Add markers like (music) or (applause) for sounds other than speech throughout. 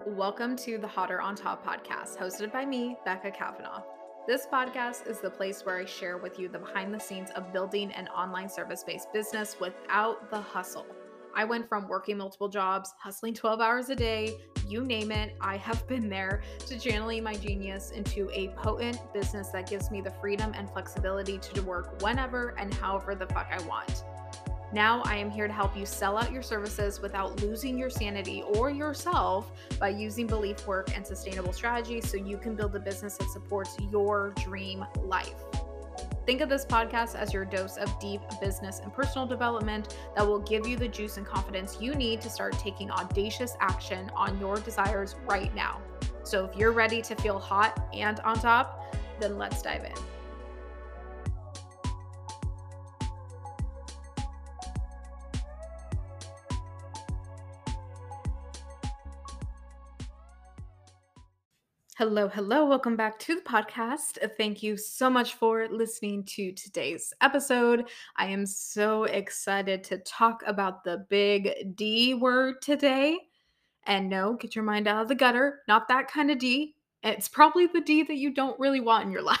Welcome to the Hotter on Top podcast, hosted by me, Becca Kavanaugh. This podcast is the place where I share with you the behind the scenes of building an online service based business without the hustle. I went from working multiple jobs, hustling 12 hours a day, you name it, I have been there, to channeling my genius into a potent business that gives me the freedom and flexibility to work whenever and however the fuck I want. Now, I am here to help you sell out your services without losing your sanity or yourself by using belief work and sustainable strategies so you can build a business that supports your dream life. Think of this podcast as your dose of deep business and personal development that will give you the juice and confidence you need to start taking audacious action on your desires right now. So, if you're ready to feel hot and on top, then let's dive in. Hello, hello. Welcome back to the podcast. Thank you so much for listening to today's episode. I am so excited to talk about the big D word today. And no, get your mind out of the gutter. Not that kind of D. It's probably the D that you don't really want in your (laughs) life.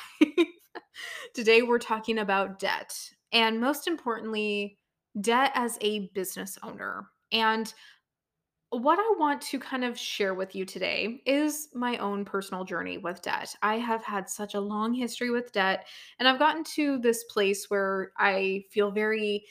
today, we're talking about debt. And most importantly, debt as a business owner. And what I want to kind of share with you today is my own personal journey with debt. I have had such a long history with debt, and I've gotten to this place where I feel very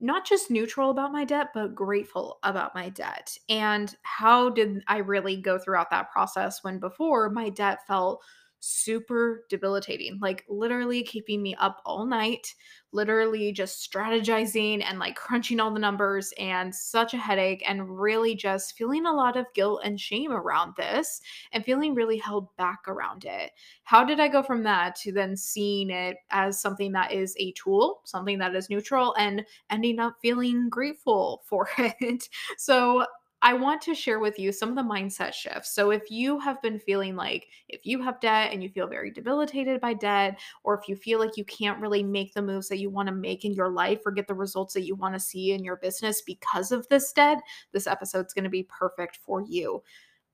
not just neutral about my debt, but grateful about my debt. And how did I really go throughout that process when before my debt felt super debilitating, like literally keeping me up all night, literally just strategizing and like crunching all the numbers and such a headache, and really just feeling a lot of guilt and shame around this and feeling really held back around it. How did I go from that to then seeing it as something that is a tool, something that is neutral, and ending up feeling grateful for (laughs) it? So, I want to share with you some of the mindset shifts. So, if you have been feeling like if you have debt and you feel very debilitated by debt, or if you feel like you can't really make the moves that you want to make in your life or get the results that you want to see in your business because of this debt, this episode's going to be perfect for you.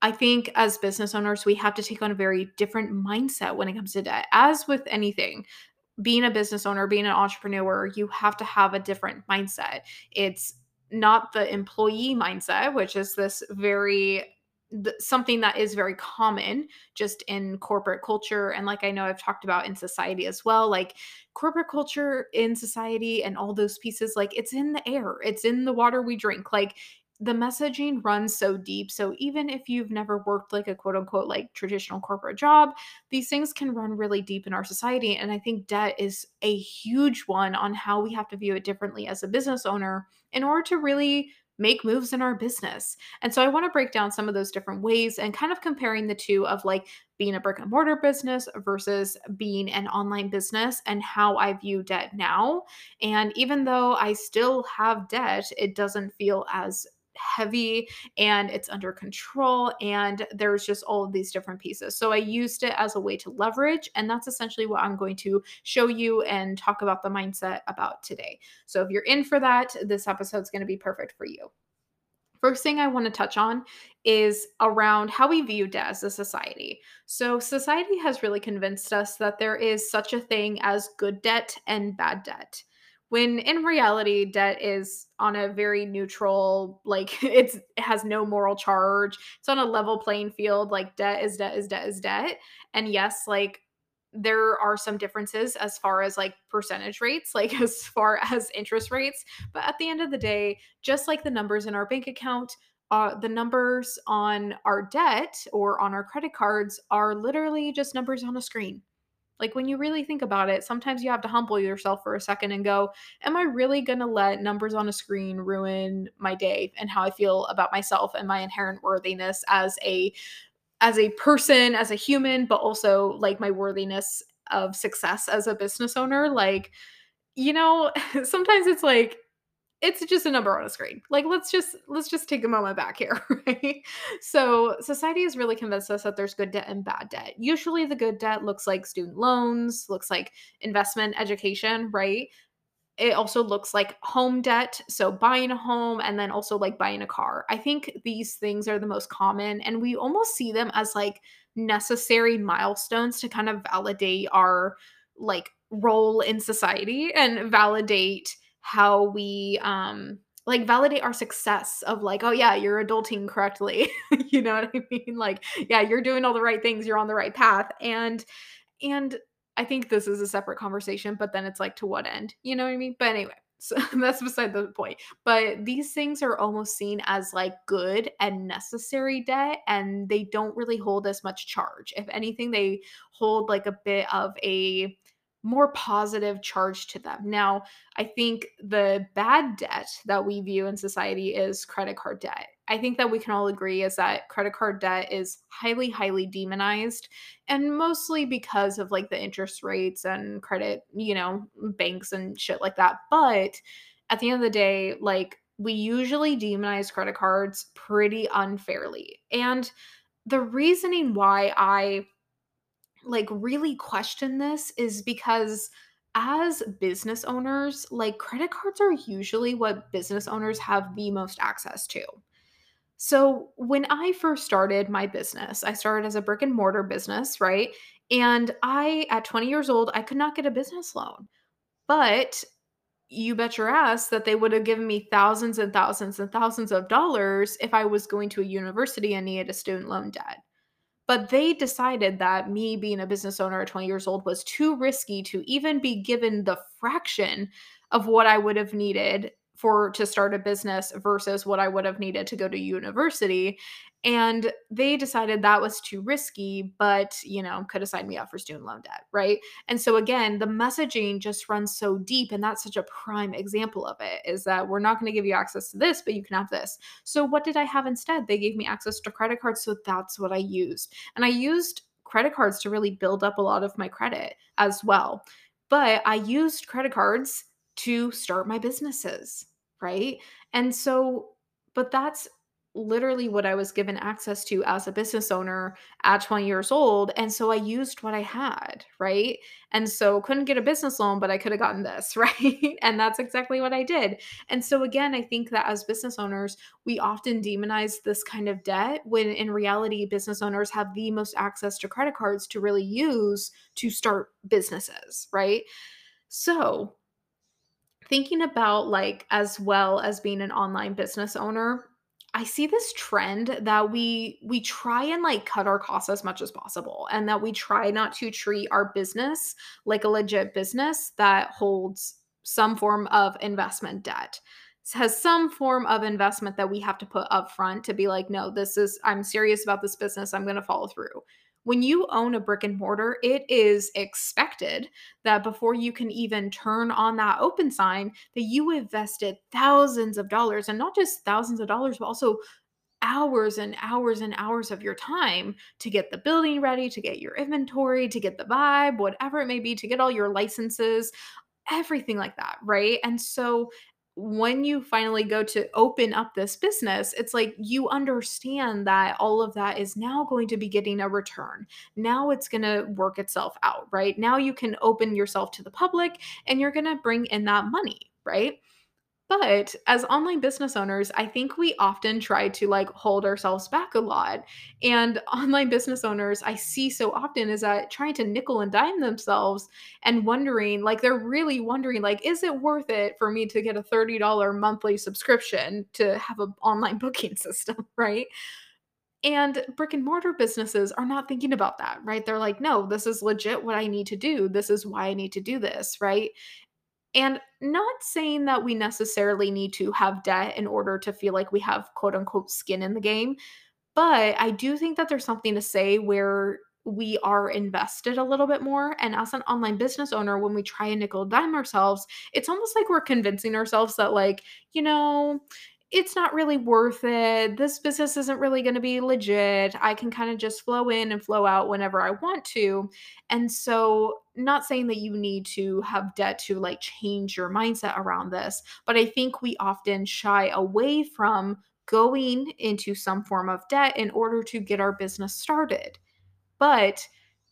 I think as business owners, we have to take on a very different mindset when it comes to debt. As with anything, being a business owner, being an entrepreneur, you have to have a different mindset. It's not the employee mindset, which is this very something that is very common just in corporate culture and like I know I've talked about in society as well like corporate culture in society and all those pieces like it's in the air it's in the water we drink like the messaging runs so deep. So even if you've never worked like a quote unquote like traditional corporate job, these things can run really deep in our society. And I think debt is a huge one on how we have to view it differently as a business owner in order to really make moves in our business. And so I want to break down some of those different ways and kind of comparing the two of like being a brick and mortar business versus being an online business and how I view debt now. And even though I still have debt, it doesn't feel as heavy and it's under control and there's just all of these different pieces. So I used it as a way to leverage and that's essentially what I'm going to show you and talk about the mindset about today. So if you're in for that, this episode's going to be perfect for you. First thing I want to touch on is around how we view debt as a society. So, society has really convinced us that there is such a thing as good debt and bad debt when in reality debt is on a very neutral like (laughs) it's it has no moral charge. It's on a level playing field like debt is debt is debt is debt. And yes like there are some differences as far as like percentage rates (laughs) like as far as interest rates. But at the end of the day just like the numbers in our bank account uh, the numbers on our debt or on our credit cards are literally just numbers on a screen like when you really think about it, sometimes you have to humble yourself for a second and go, Am I really going to let numbers on a screen ruin my day and how I feel about myself and my inherent worthiness as a as a person, as a human, but also like my worthiness of success as a business owner? Like, you know, (laughs) sometimes it's like it's just a number on a screen. Like let's just let's just take a moment back here, (laughs) right? So society has really convinced us that there's good debt and bad debt. Usually the good debt looks like student loans, looks like investment education, right? it also looks like home debt, so buying a home and then also like buying a car. I think these things are the most common and we almost see them as like necessary milestones to kind of validate our like role in society and validate how we um like validate our success of like oh yeah you're adulting correctly (laughs) you know what i mean like yeah you're doing all the right things you're on the right path and and I think this is a separate conversation, but then it's like to what end? You know what I mean? But anyway, so (laughs) that's beside the point. But these things are almost seen as like good and necessary debt, and they don't really hold as much charge. If anything, they hold like a bit of a more positive charge to them. Now, I think the bad debt that we view in society is credit card debt. I think that we can all agree is that credit card debt is highly, highly demonized, and mostly because of like the interest rates and credit, you know, banks and shit like that. But at the end of the day, like we usually demonize credit cards pretty unfairly. And the reasoning why I like really question this is because as business owners, like credit cards are usually what business owners have the most access to. So, when I first started my business, I started as a brick and mortar business, right? And I, at 20 years old, I could not get a business loan. But you bet your ass that they would have given me thousands and thousands and thousands of dollars if I was going to a university and needed a student loan debt. But they decided that me being a business owner at 20 years old was too risky to even be given the fraction of what I would have needed for to start a business versus what I would have needed to go to university. And they decided that was too risky, but you know, could have signed me up for student loan debt, right? And so again, the messaging just runs so deep, and that's such a prime example of it is that we're not going to give you access to this, but you can have this. So what did I have instead? They gave me access to credit cards, so that's what I used. And I used credit cards to really build up a lot of my credit as well. But I used credit cards to start my businesses, right? And so, but that's literally what I was given access to as a business owner at 20 years old. And so I used what I had, right? And so couldn't get a business loan, but I could have gotten this, (laughs) right? and that's exactly what I did. And so again, I think that as business owners, we often demonize this kind of debt when in reality, business owners have the most access to credit cards to really use to start businesses, right? So, thinking about like as well as being an online business owner i see this trend that we we try and like cut our costs as much as possible and that we try not to treat our business like a legit business that holds some form of investment debt. Has some form of investment that we have to put up front to be like no this is i'm serious about this business i'm going to follow through when you own a brick and mortar, it is expected that before you can even turn on that open sign, that you invested thousands of dollars and not just thousands of dollars, but also hours and hours and hours of your time to get the building ready, to get your inventory, to get the vibe, whatever it may be, to get all your licenses, everything like that, right? And so when you finally go to open up this business, it's like you understand that all of that is now going to be getting a return. Now it's going to work itself out, right? Now you can open yourself to the public and you're going to bring in that money, right? But as online business owners, I think we often try to like hold ourselves back a lot. And (laughs) online business owners, I see so often is that trying to nickel and dime themselves and wondering, like, they're really wondering, like, is it worth it for me to get a $30 monthly subscription to have an online (laughs) booking system, (laughs) right? And brick and mortar businesses are not thinking about that, right? They're like, no, this is legit what I need to do. This is why I need to do this, right? And not saying that we necessarily need to have debt in order to feel like we have quote unquote skin in the game, but I do think that there's something to say where we are invested a little bit more. And as an online business owner, when we try and nickel dime ourselves, it's almost like we're convincing ourselves that, like, you know, it's not really worth it. This business isn't really going to be legit. I can kind of just flow in and flow out whenever I want to. And so, not saying that you need to have debt to like change your mindset around this, but I think we often shy away from going into some form of debt in order to get our business started. But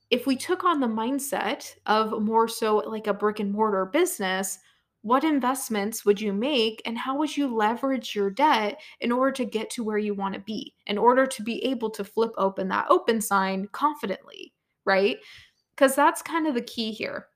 if we took on the mindset of more so like a brick and mortar business, what investments would you make and how would you leverage your debt in order to get to where you want to be, in order to be able to flip open that open sign confidently, right? Because that's kind of the key here.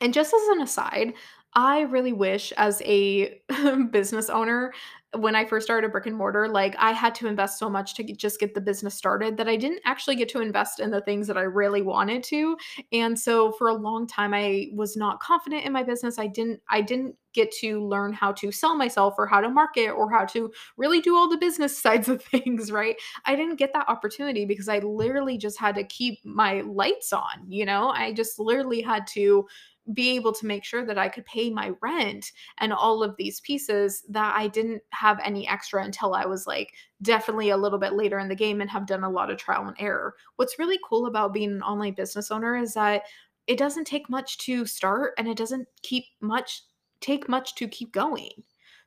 And just as an aside, I really wish as a (laughs) business owner when I first started brick and mortar, like I had to invest so much to get, just get the business started that I didn't actually get to invest in the things that I really wanted to. And so for a long time I was not confident in my business. I didn't I didn't get to learn how to sell myself or how to market or how to really do all the business (laughs) sides of things, right? I didn't get that opportunity because I literally just had to keep my lights on, you know? I just literally had to be able to make sure that I could pay my rent and all of these pieces that I didn't have any extra until I was like definitely a little bit later in the game and have done a lot of trial and error. What's really cool about being an online business owner is that it doesn't take much to start and it doesn't keep much take much to keep going.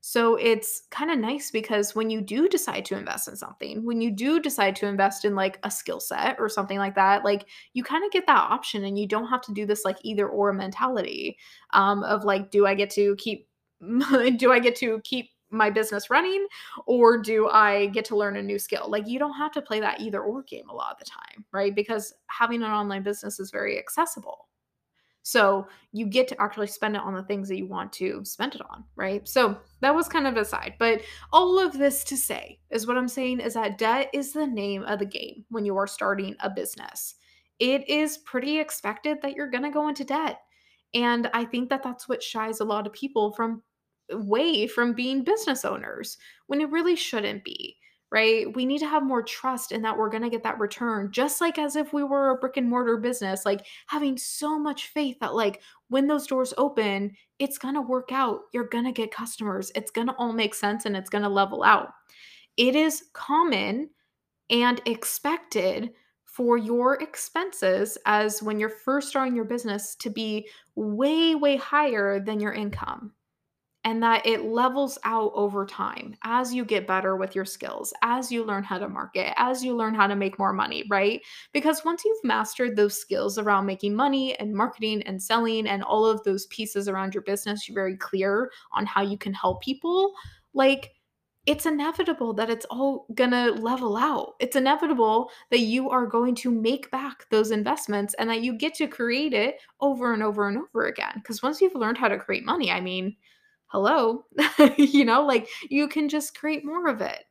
So it's kind of nice because when you do decide to invest in something, when you do decide to invest in like a skill set or something like that, like you kind of get that option and you don't have to do this like either or mentality um, of like, do I get to keep, (laughs) do I get to keep my business running or do I get to learn a new skill? Like you don't have to play that either or game a lot of the time, right? Because having an online business is very accessible. So you get to actually spend it on the things that you want to spend it on, right? So that was kind of aside. But all of this to say is what I'm saying is that debt is the name of the game when you are starting a business. It is pretty expected that you're going to go into debt. And I think that that's what shies a lot of people from way from being business owners when it really shouldn't be right? We need to have more trust in that we're going to get that return, just like as if we were a brick and mortar business, like having so much faith that, like, when those doors open, it's going to work out. You're going to get customers. It's going to all make sense and it's going to level out. It is common and expected for your expenses as when you're first starting your business to be way, way higher than your income and that it levels out over time as you get better with your skills, as you learn how to market, as you learn how to make more money, right? Because once you've mastered those skills around making money and marketing and selling and all of those pieces around your business, you're very clear on how you can help people, like it's inevitable that it's all gonna level out. It's inevitable that you are going to make back those investments and that you get to create it over and over and over again. Because once you've learned how to create money, I mean, hello (laughs) you know like you can just create more of it.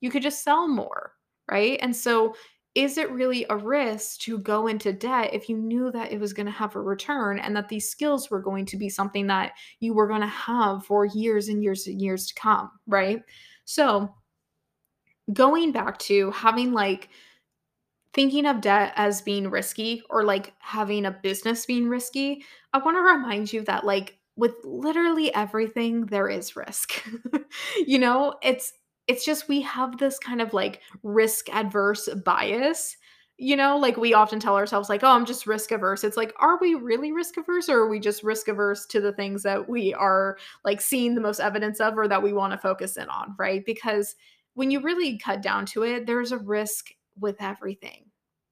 You could just sell more right? And so is it really a risk to go into debt if you knew that it was going to have a return and that these skills were going to be something that you were going to have for years and years and years to come right? So going back to having like thinking of debt as being risky or like having a business being risky i want to remind you that like with literally everything there is risk. (laughs) you know, it's it's just we have this kind of like risk adverse bias. You know, like we often tell ourselves like, "Oh, I'm just risk averse." It's like, are we really risk averse or are we just risk averse to the things that we are like seeing the most evidence of or that we want to focus in on, right? Because when you really cut down to it, there's a risk with everything.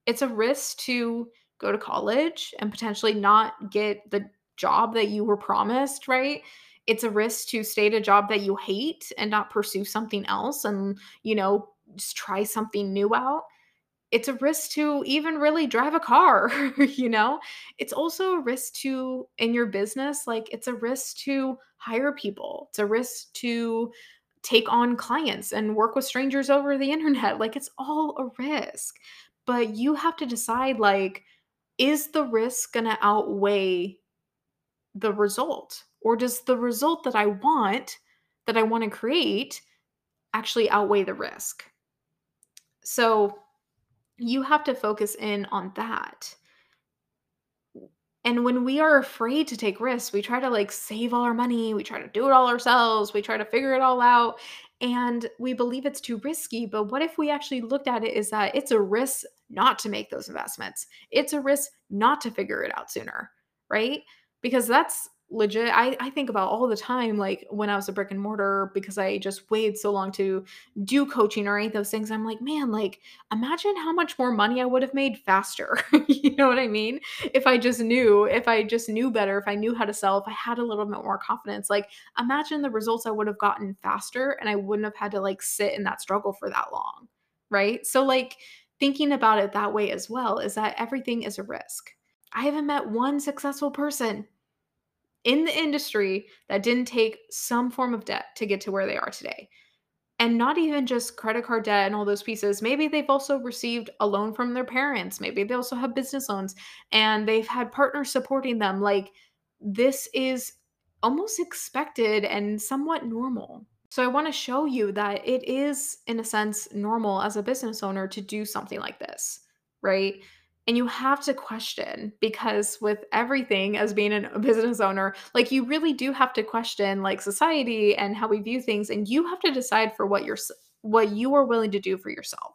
It's a risk to go to college and potentially not get the job that you were promised, right? It's a risk to stay at a job that you hate and not pursue something else and, you know, just try something new out. It's a risk to even really drive a car, (laughs) you know? It's also a risk to, in your business, like it's a risk to hire people. It's a risk to take on clients and work with strangers over the (laughs) internet. Like it's all a risk. But you have to decide, like, is the risk going to outweigh the result? Or does the result that I want, that I want to create, actually outweigh the risk? So you have to focus in on that. And when we are afraid to take risks, we try to like save all our money, we try to do it all ourselves, we try to figure it all out, and we believe it's too risky. But what if we actually looked at it is that it's a risk not to make those investments? It's a risk not to figure it out sooner, right? Because that's legit I, I think about all the time like when i was a brick and mortar because i just waited so long to do coaching or any of those things i'm like man like imagine how much more money i would have made faster. (laughs) You know what i mean? If i just knew if i just knew better if i knew how to sell if i had a little bit more confidence like imagine the results i would have gotten faster and i wouldn't have had to like sit in that struggle for that long right? So like thinking about it that way as well is that everything is a risk i haven't met one successful person in the industry that didn't take some form of debt to get to where they are today. And not even just credit card debt and all those pieces. Maybe they've also received a loan from their parents. Maybe they also have business loans and they've had partners supporting them. Like, this is almost expected and somewhat normal. So, I want to show you that it is, in a sense, normal as a business owner to do something like this, right? And you have to question because with everything as being a business owner, like you really do have to question like society and how we view things and you have to decide for what you're what you are willing to do for yourself.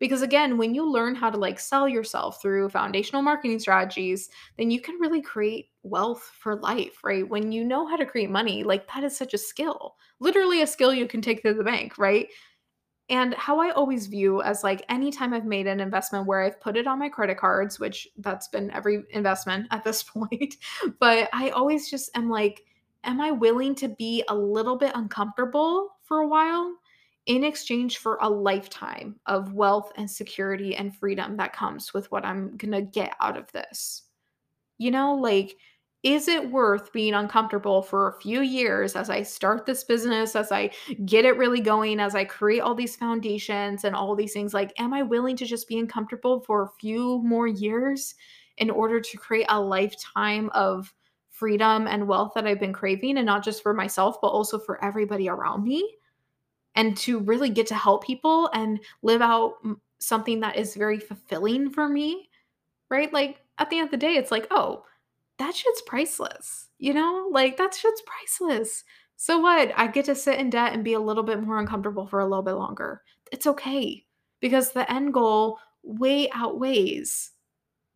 Because again, when you learn how to like sell yourself through foundational marketing strategies, then you can really create wealth for life, right? When you know how to create money, like that is such a skill. Literally a skill you can take to the bank, right? And how I always view as like anytime I've made an investment where I've put it on my credit cards, which that's been every investment at this (laughs) point, but I always just am like, am I willing to be a little bit uncomfortable for a while in exchange for a lifetime of wealth and security and freedom that comes with what I'm going to get out of this? You know, like, is it worth being uncomfortable for a few years as I start this business, as I get it really going, as I create all these foundations and all these things? Like, am I willing to just be uncomfortable for a few more years in order to create a lifetime of freedom and wealth that I've been craving, and not just for myself, but also for everybody around me? And to really get to help people and live out something that is very fulfilling for me, right? Like, at the end of the day, it's like, oh, that shit's priceless. You know, like that shit's priceless. So what? I get to sit in debt and be a little bit more uncomfortable for a little bit longer. It's okay because the end goal way outweighs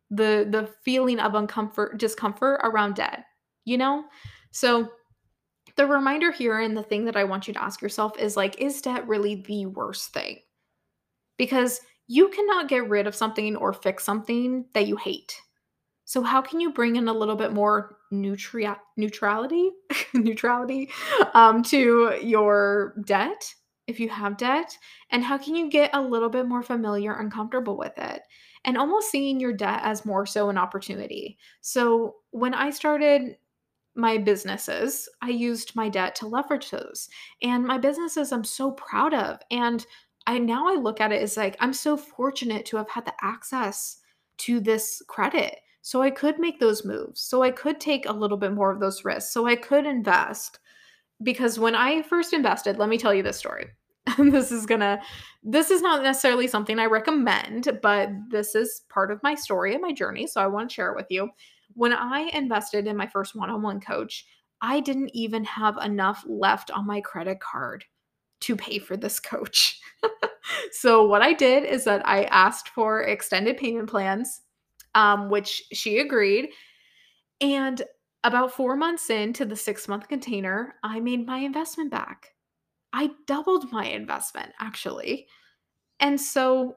the the feeling of uncomfort discomfort around debt, you know? So the reminder here and the thing that I want you to ask yourself is like is debt really the worst thing? Because you cannot get rid of something or fix something that you hate. So how can you bring in a little bit more neutrality, (laughs) neutrality um, to your debt if you have debt? And how can you get a little bit more familiar and comfortable with it? And almost seeing your debt as more so an opportunity. So when I started my businesses, I used my debt to leverage those. And my businesses I'm so proud of. And I now I look at it as like I'm so fortunate to have had the access to this credit so I could make those moves. So I could take a little bit more of those risks. So I could invest. Because when I first invested, let me tell you this story. (laughs) this is gonna, this is not necessarily something I recommend, but this is part of my story and my journey. So I want to share it with you. When I invested in my first one on one coach, I didn't even have enough left on my credit card to pay for this coach. (laughs) so, what I did is that I asked for extended payment plans um, which she agreed. And about four months into the six month container, I made my investment back. I doubled my investment actually. And so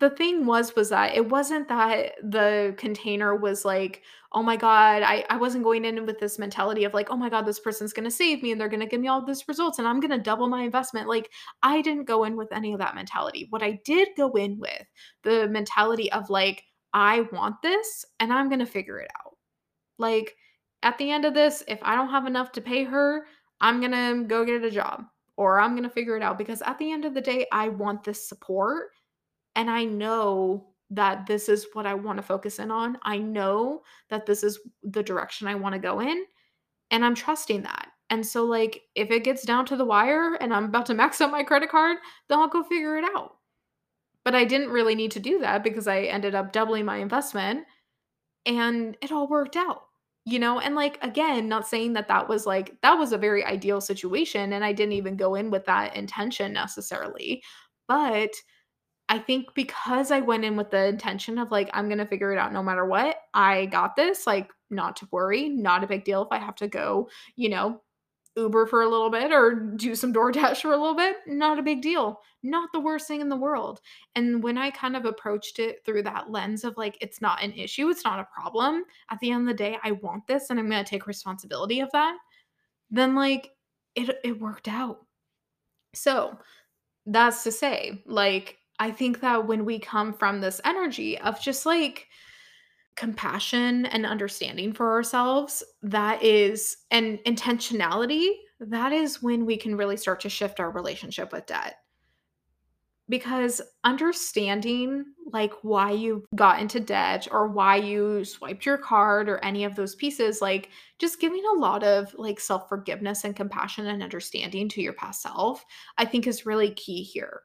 the thing was was that it wasn't that the container was like oh my god I, I wasn't going in with this mentality of like oh my god this person's going to save me and they're going to give me all this results and i'm going to double my investment like i didn't go in with any of that mentality what i did go in with the mentality of like I want this and I'm going to figure it out. Like at the end of this, if I don't have enough to pay her, I'm going to go get a job or I'm going to figure it out because at the end of the day, I want this support and I know that this is what I want to focus in on. I know that this is the direction I want to go in and I'm trusting that. And so like if it gets down to the wire and I'm about to max out my credit card, then I'll go figure it out. But I didn't really need to do that because I ended up doubling my investment and it all worked out. You know, and like again, not saying that that was like that was a very ideal situation and I didn't even go in with that intention necessarily. But I think because I went in with the intention of like I'm going to figure it out no matter what, I got this, like not to worry, not a big deal if I have to go, you know, Uber for a little bit or do some DoorDash for a little bit, not a big deal. Not the worst thing in the world. And when I kind of approached it through that lens of like, it's not an issue, it's not a problem. At the end of the day, I want this and I'm going to take responsibility of that. Then, like, it, it worked out. So, that's to say, like, I think that when we come from this energy of just like, compassion and understanding for ourselves, that is and intentionality, that is when we can really start to shift our relationship with debt. Because understanding like why you got into debt or why you swiped your card or any of those pieces, like just giving a lot of like self-forgiveness and compassion and understanding to your past self, I think is really key here.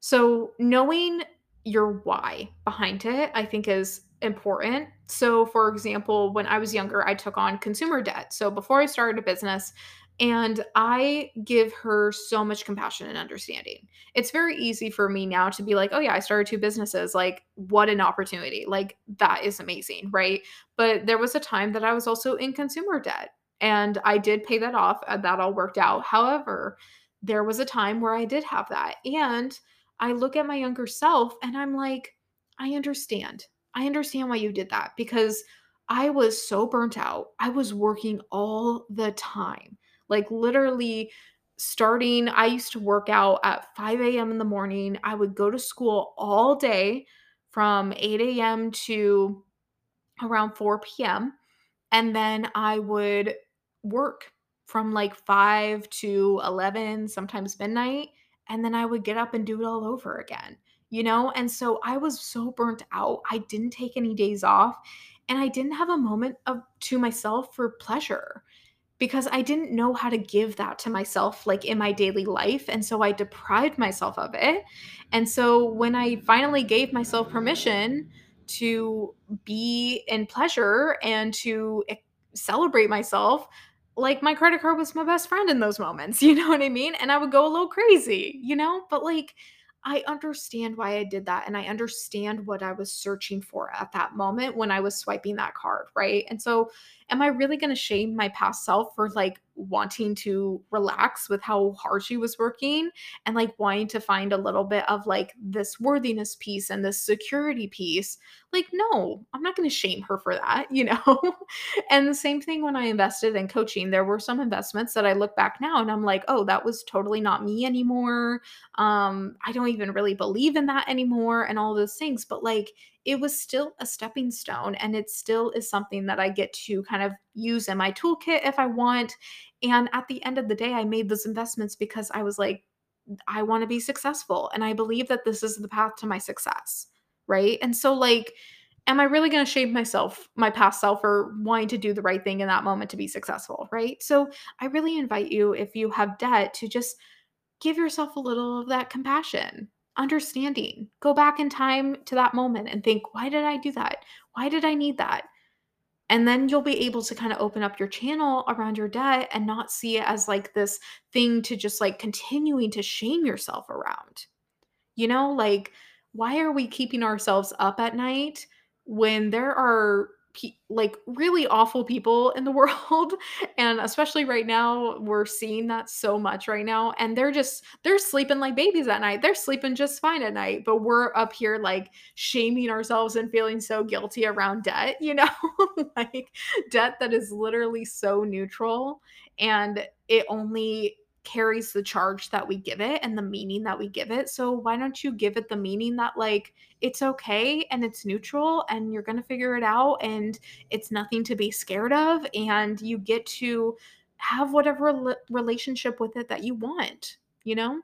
So knowing your why behind it, I think is important. So, for example, when I was younger, I took on consumer debt. So, before I started a business, and I give her so much compassion and understanding. It's very easy for me now to be like, oh, yeah, I started two businesses. Like, what an opportunity. Like, that is amazing. Right. But there was a time that I was also in consumer debt and I did pay that off. And that all worked out. However, there was a time where I did have that. And I look at my younger self and I'm like, I understand. I understand why you did that because I was so burnt out. I was working all the time, like literally starting. I used to work out at 5 a.m. in the morning. I would go to school all day from 8 a.m. to around 4 p.m. And then I would work from like 5 to 11, sometimes midnight. And then I would get up and do it all over again you know? And so I was so burnt out. I didn't take any days off and I didn't have a moment of to myself for pleasure because I didn't know how to give that to myself like in my daily life and so I deprived myself of it. And so when I finally gave myself permission to be in pleasure and to celebrate myself, like my credit card was my best friend in those moments, (laughs) you know what I mean? And I would go a little crazy, you know? But like I understand why I did that and I understand what I was searching for at that moment when I was swiping that card, right? And so am I really going to shame my past self for like wanting to relax with how hard she was working and like wanting to find a little bit of like this worthiness piece and this security piece? Like, no, I'm not going to shame her for that, (laughs) you know? and the same thing when I invested in coaching, there were some investments that I look back now and I'm like, oh, that was totally not me anymore. Um, I don't even really believe in that anymore and all those things. But like, it was still a stepping stone and it still is something that I get to kind of use in my toolkit if I want. And at the end of the day, I made those investments because I was like, I want to be successful and I believe that this is the path to my success. Right. And so, like, am I really going to shame myself, my past self, for wanting to do the right thing in that moment to be successful? Right. So, I really invite you, if you have debt, to just give yourself a little of that compassion understanding. Go back in time to that moment and think, why did I do that? Why did I need that? And then you'll be able to kind of open up your channel around your debt and not see it as like this thing to just like continuing to shame yourself around. You know, like, why are we keeping ourselves up at night when there are pe- like really awful people in the (laughs) world and especially right now we're seeing that so much right now and they're just they're sleeping like babies at night. They're sleeping just fine at night but we're up here like shaming ourselves and feeling so guilty around debt (laughs) you know? Like debt that is literally so neutral and it only carries the charge that we give it and the meaning that we give it. So why don't you give it the meaning that like it's okay and it's neutral and you're going to figure it out and it's nothing to be scared of and you get to have whatever relationship with it that you want, you know?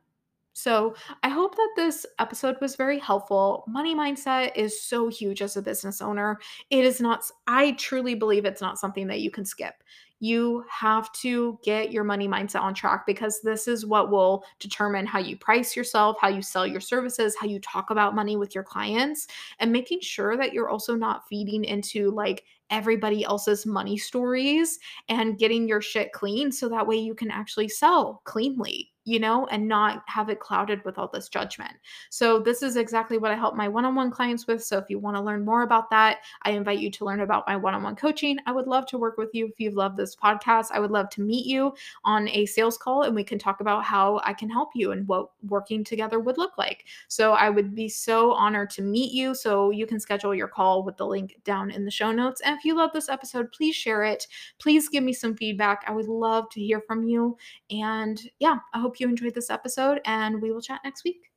So, I hope that this episode was very helpful. Money mindset is so huge as a business owner. It is not, I truly believe it's not something that you can skip you have to get your money mindset on track because this is what will determine how you price yourself, how you sell your services, how you talk about money with your clients, and making sure that you're also not feeding into like everybody else's money stories and getting your shit clean so that way you can actually sell cleanly you know, and not have it clouded with all this judgment. So, this is exactly what I help my one on one clients with. So, if you want to learn more about that, I invite you to learn about my one on one coaching. I would love to work with you if you love this podcast. I would love to meet you on a sales call and we can talk about how I can help you and what working together would look like. So, I would be so honored to meet you. So, you can schedule your call with the link down in the show notes. And if you love this episode, please share it. Please give me some feedback. I would love to hear from you. And yeah, I hope you enjoyed this episode, and we will chat next week.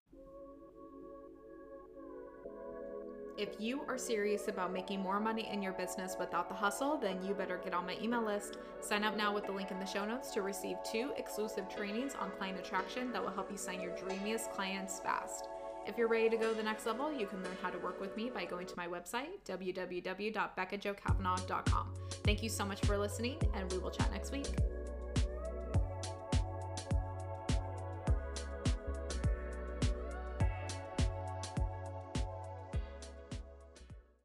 If you are serious about making more money in your business without the hustle, then you better get on my email list. Sign up now with the link in the show notes to receive two exclusive trainings on client attraction that will help you sign your dreamiest clients fast. If you're ready to go to the next level, you can learn how to work with me by going to my website, www.beccajoekavanaugh.com. Thank you so much for listening, and we will chat next week.